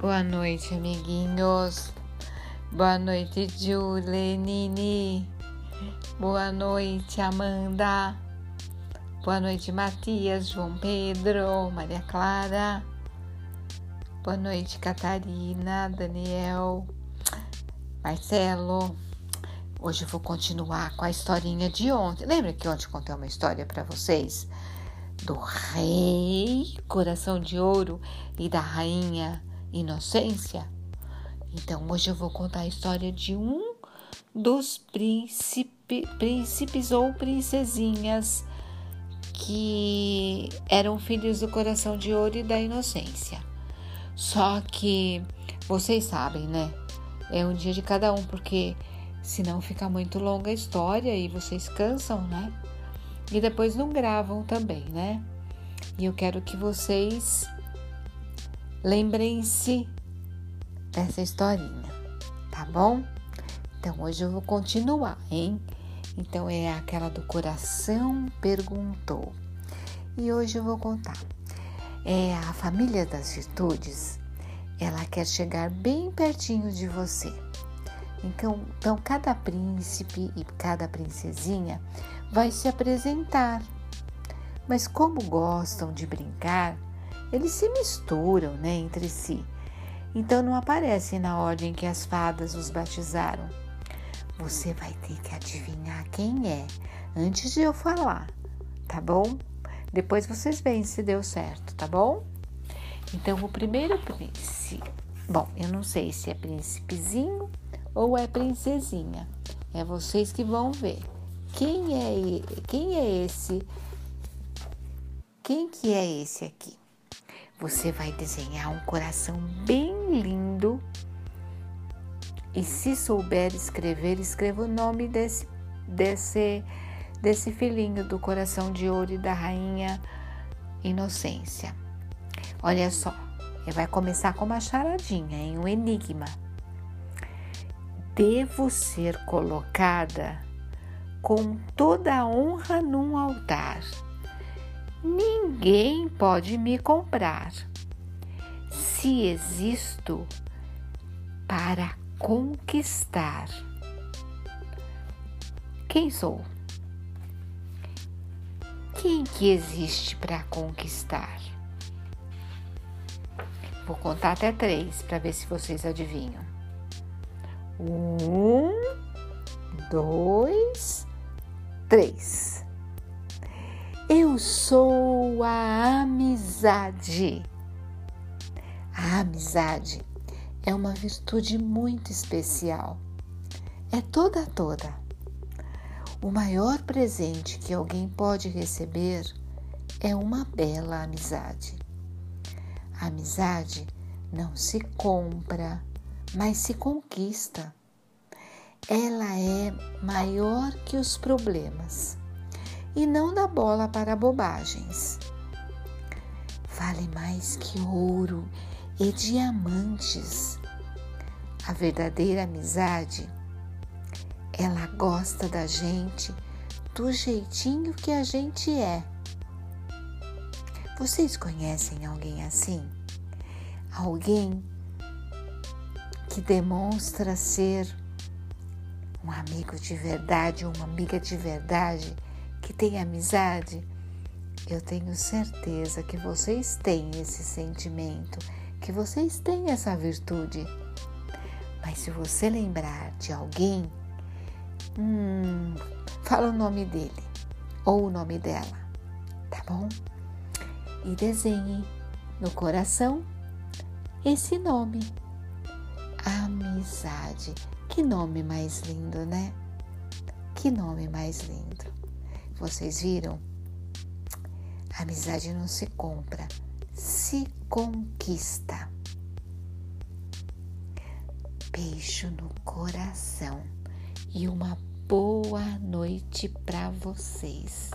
Boa noite, amiguinhos. Boa noite, Julie, Nini. Boa noite, Amanda. Boa noite, Matias, João Pedro, Maria Clara. Boa noite, Catarina, Daniel, Marcelo. Hoje eu vou continuar com a historinha de ontem. Lembra que ontem contei uma história para vocês do rei Coração de Ouro e da rainha Inocência? Então hoje eu vou contar a história de um dos príncipe, príncipes ou princesinhas que eram filhos do Coração de Ouro e da Inocência. Só que vocês sabem, né? É um dia de cada um, porque senão fica muito longa a história e vocês cansam, né? E depois não gravam também, né? E eu quero que vocês lembrem-se dessa historinha, tá bom? Então hoje eu vou continuar, hein? Então é aquela do coração perguntou. E hoje eu vou contar. É a família das virtudes, ela quer chegar bem pertinho de você. Então, então cada príncipe e cada princesinha vai se apresentar. Mas como gostam de brincar, eles se misturam né, entre si. Então não aparecem na ordem que as fadas os batizaram. Você vai ter que adivinhar quem é antes de eu falar, tá bom? Depois vocês veem se deu certo, tá bom? Então o primeiro príncipe, bom, eu não sei se é príncipezinho ou é princesinha. É vocês que vão ver. Quem é, quem é esse? Quem que é esse aqui? Você vai desenhar um coração bem lindo e se souber escrever, escreva o nome desse desse desse filhinho do coração de ouro e da rainha Inocência. Olha só, vai começar com uma charadinha, em um enigma devo ser colocada com toda a honra num altar. Ninguém pode me comprar se existo para conquistar. Quem sou? Quem que existe para conquistar? Vou contar até três para ver se vocês adivinham. Um, dois, três. Sou a amizade. A amizade é uma virtude muito especial. É toda toda. O maior presente que alguém pode receber é uma bela amizade. A amizade não se compra, mas se conquista. Ela é maior que os problemas e não dá bola para bobagens. Vale mais que ouro e diamantes. A verdadeira amizade, ela gosta da gente do jeitinho que a gente é. Vocês conhecem alguém assim? Alguém que demonstra ser um amigo de verdade, uma amiga de verdade, que tem amizade, eu tenho certeza que vocês têm esse sentimento, que vocês têm essa virtude. Mas se você lembrar de alguém, hum, fala o nome dele ou o nome dela, tá bom? E desenhe no coração esse nome amizade. Que nome mais lindo, né? Que nome mais lindo. Vocês viram? Amizade não se compra, se conquista. Beijo no coração e uma boa noite para vocês.